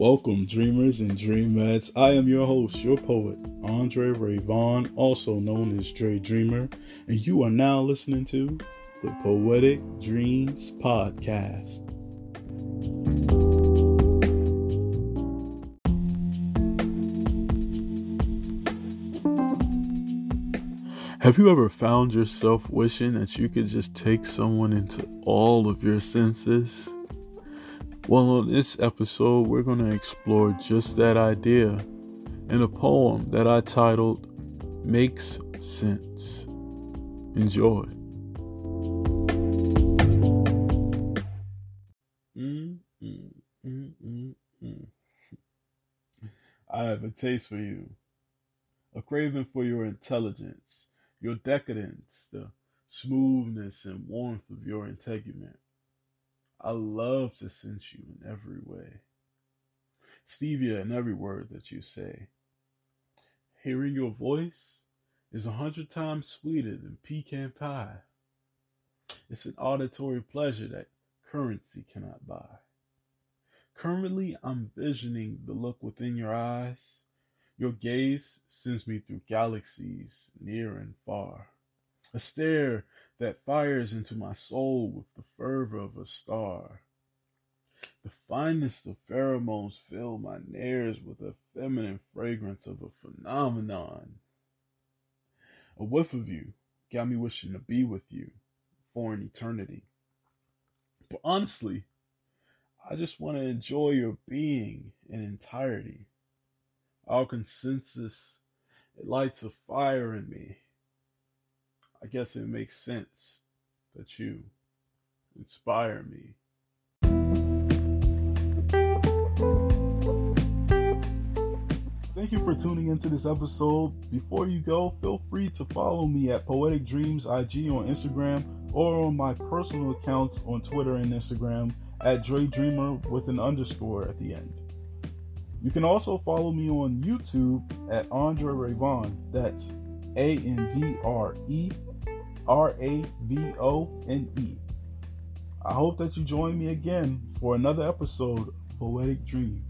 Welcome, dreamers and dreamettes. I am your host, your poet, Andre Ravone, also known as Dre Dreamer, and you are now listening to the Poetic Dreams Podcast. Have you ever found yourself wishing that you could just take someone into all of your senses? Well, on this episode, we're going to explore just that idea in a poem that I titled Makes Sense. Enjoy. Mm, mm, mm, I have a taste for you, a craving for your intelligence your decadence, the smoothness and warmth of your integument. I love to sense you in every way. Stevia in every word that you say. Hearing your voice is a hundred times sweeter than pecan pie. It's an auditory pleasure that currency cannot buy. Currently, I'm visioning the look within your eyes your gaze sends me through galaxies near and far, a stare that fires into my soul with the fervor of a star. The finest of pheromones fill my nares with a feminine fragrance of a phenomenon. A whiff of you got me wishing to be with you for an eternity. But honestly, I just want to enjoy your being in entirety. Our consensus, it lights a fire in me. I guess it makes sense that you inspire me. Thank you for tuning into this episode. Before you go, feel free to follow me at Poetic Dreams IG on Instagram or on my personal accounts on Twitter and Instagram at Dre Dreamer with an underscore at the end. You can also follow me on YouTube at Andre Ravone. That's A N D R E R A V O N E. I hope that you join me again for another episode of Poetic Dreams.